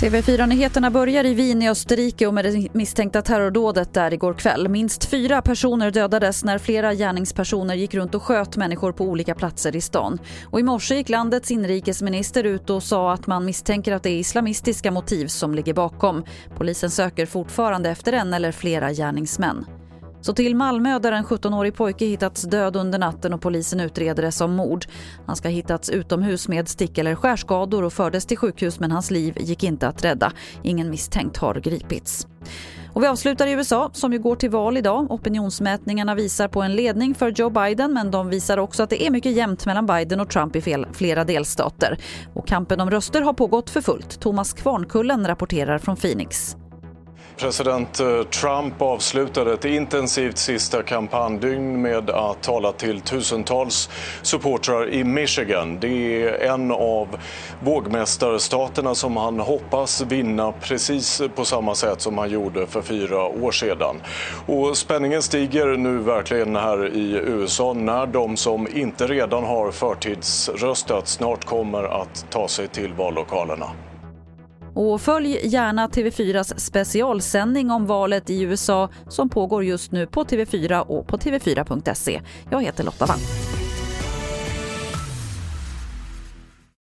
TV4-nyheterna börjar i Wien i Österrike och med det misstänkta terrordådet där igår kväll. Minst fyra personer dödades när flera gärningspersoner gick runt och sköt människor på olika platser i stan. Och I morse gick landets inrikesminister ut och sa att man misstänker att det är islamistiska motiv som ligger bakom. Polisen söker fortfarande efter en eller flera gärningsmän. Så till Malmö där en 17-årig pojke hittats död under natten och polisen utreder det som mord. Han ska ha hittats utomhus med stick eller skärskador och fördes till sjukhus men hans liv gick inte att rädda. Ingen misstänkt har gripits. Och vi avslutar i USA som ju går till val idag. Opinionsmätningarna visar på en ledning för Joe Biden men de visar också att det är mycket jämnt mellan Biden och Trump i flera delstater. Och kampen om röster har pågått för fullt. Thomas Kvarnkullen rapporterar från Phoenix. President eh, Trump avslutade ett intensivt sista kampanjdygn med att tala till tusentals supportrar i Michigan. Det är en av vågmästarstaterna som han hoppas vinna precis på samma sätt som han gjorde för fyra år sedan. Och spänningen stiger nu verkligen här i USA när de som inte redan har förtidsröstat snart kommer att ta sig till vallokalerna. Och följ gärna TV4s specialsändning om valet i USA som pågår just nu på TV4 och på tv4.se. Jag heter Lotta Wall.